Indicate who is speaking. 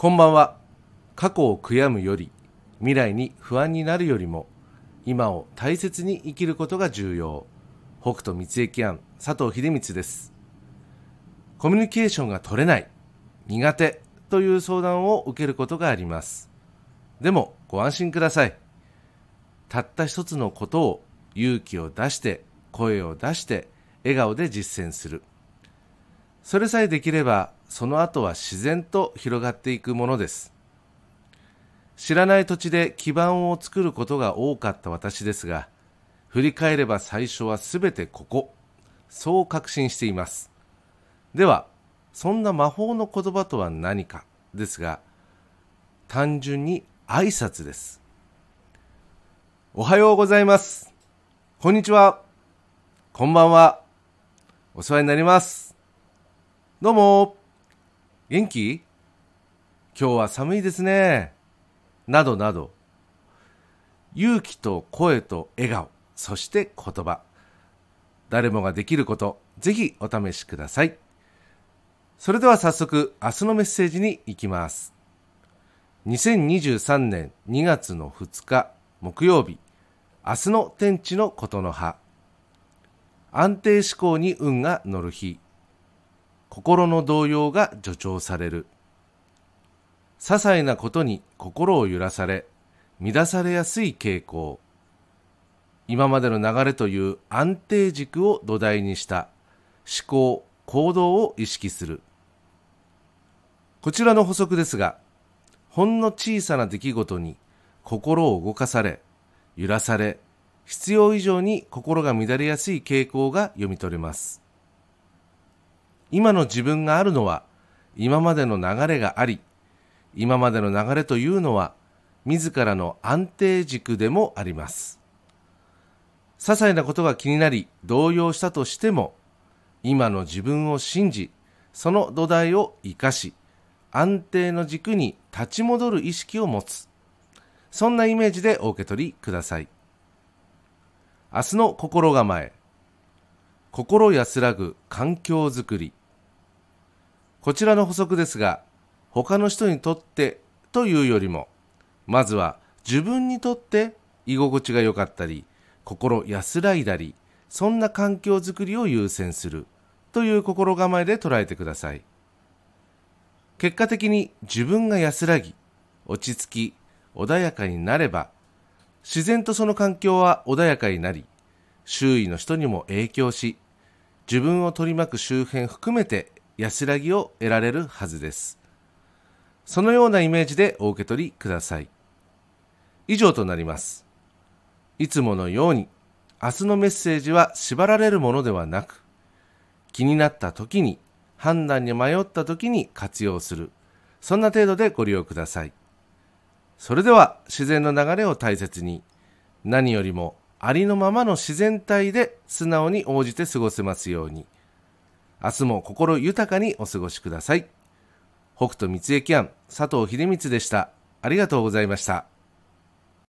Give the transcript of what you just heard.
Speaker 1: こんばんは。過去を悔やむより未来に不安になるよりも今を大切に生きることが重要。北斗三恵庵佐藤秀光です。コミュニケーションが取れない苦手という相談を受けることがあります。でもご安心ください。たった一つのことを勇気を出して声を出して笑顔で実践する。それさえできればその後は自然と広がっていくものです。知らない土地で基盤を作ることが多かった私ですが振り返れば最初は全てここ。そう確信しています。ではそんな魔法の言葉とは何かですが単純に挨拶です。おはようございます。こんにちは。こんばんは。お世話になります。どうも。元気？今日は寒いですね。などなど。勇気と声と笑顔。そして言葉。誰もができること。ぜひお試しください。それでは早速明日のメッセージに行きます。2023年2月の2日木曜日。明日の天地のことの葉。安定志向に運が乗る日。心の動揺が助長される。些細なことに心を揺らされ乱されやすい傾向。今までの流れという安定軸を土台にした思考行動を意識する。こちらの補足ですがほんの小さな出来事に心を動かされ揺らされ必要以上に心が乱れやすい傾向が読み取れます。今の自分があるのは今までの流れがあり今までの流れというのは自らの安定軸でもあります。些細なことが気になり動揺したとしても今の自分を信じその土台を生かし安定の軸に立ち戻る意識を持つ。そんなイメージでお受け取りください。明日の心構え。心安らぐ環境づくり。こちらの補足ですが他の人にとってというよりもまずは自分にとって居心地が良かったり心安らいだりそんな環境づくりを優先するという心構えで捉えてください。結果的に自分が安らぎ落ち着き穏やかになれば自然とその環境は穏やかになり周囲の人にも影響し自分を取り巻く周辺含めて安らぎを得られるはずですそのようなイメージでお受け取りください。以上となります。いつものように、明日のメッセージは縛られるものではなく、気になった時に、判断に迷った時に活用する、そんな程度でご利用ください。それでは自然の流れを大切に、何よりもありのままの自然体で素直に応じて過ごせますように、明日も心豊かにお過ごしください。北斗三恵庵佐藤秀光でした。ありがとうございました。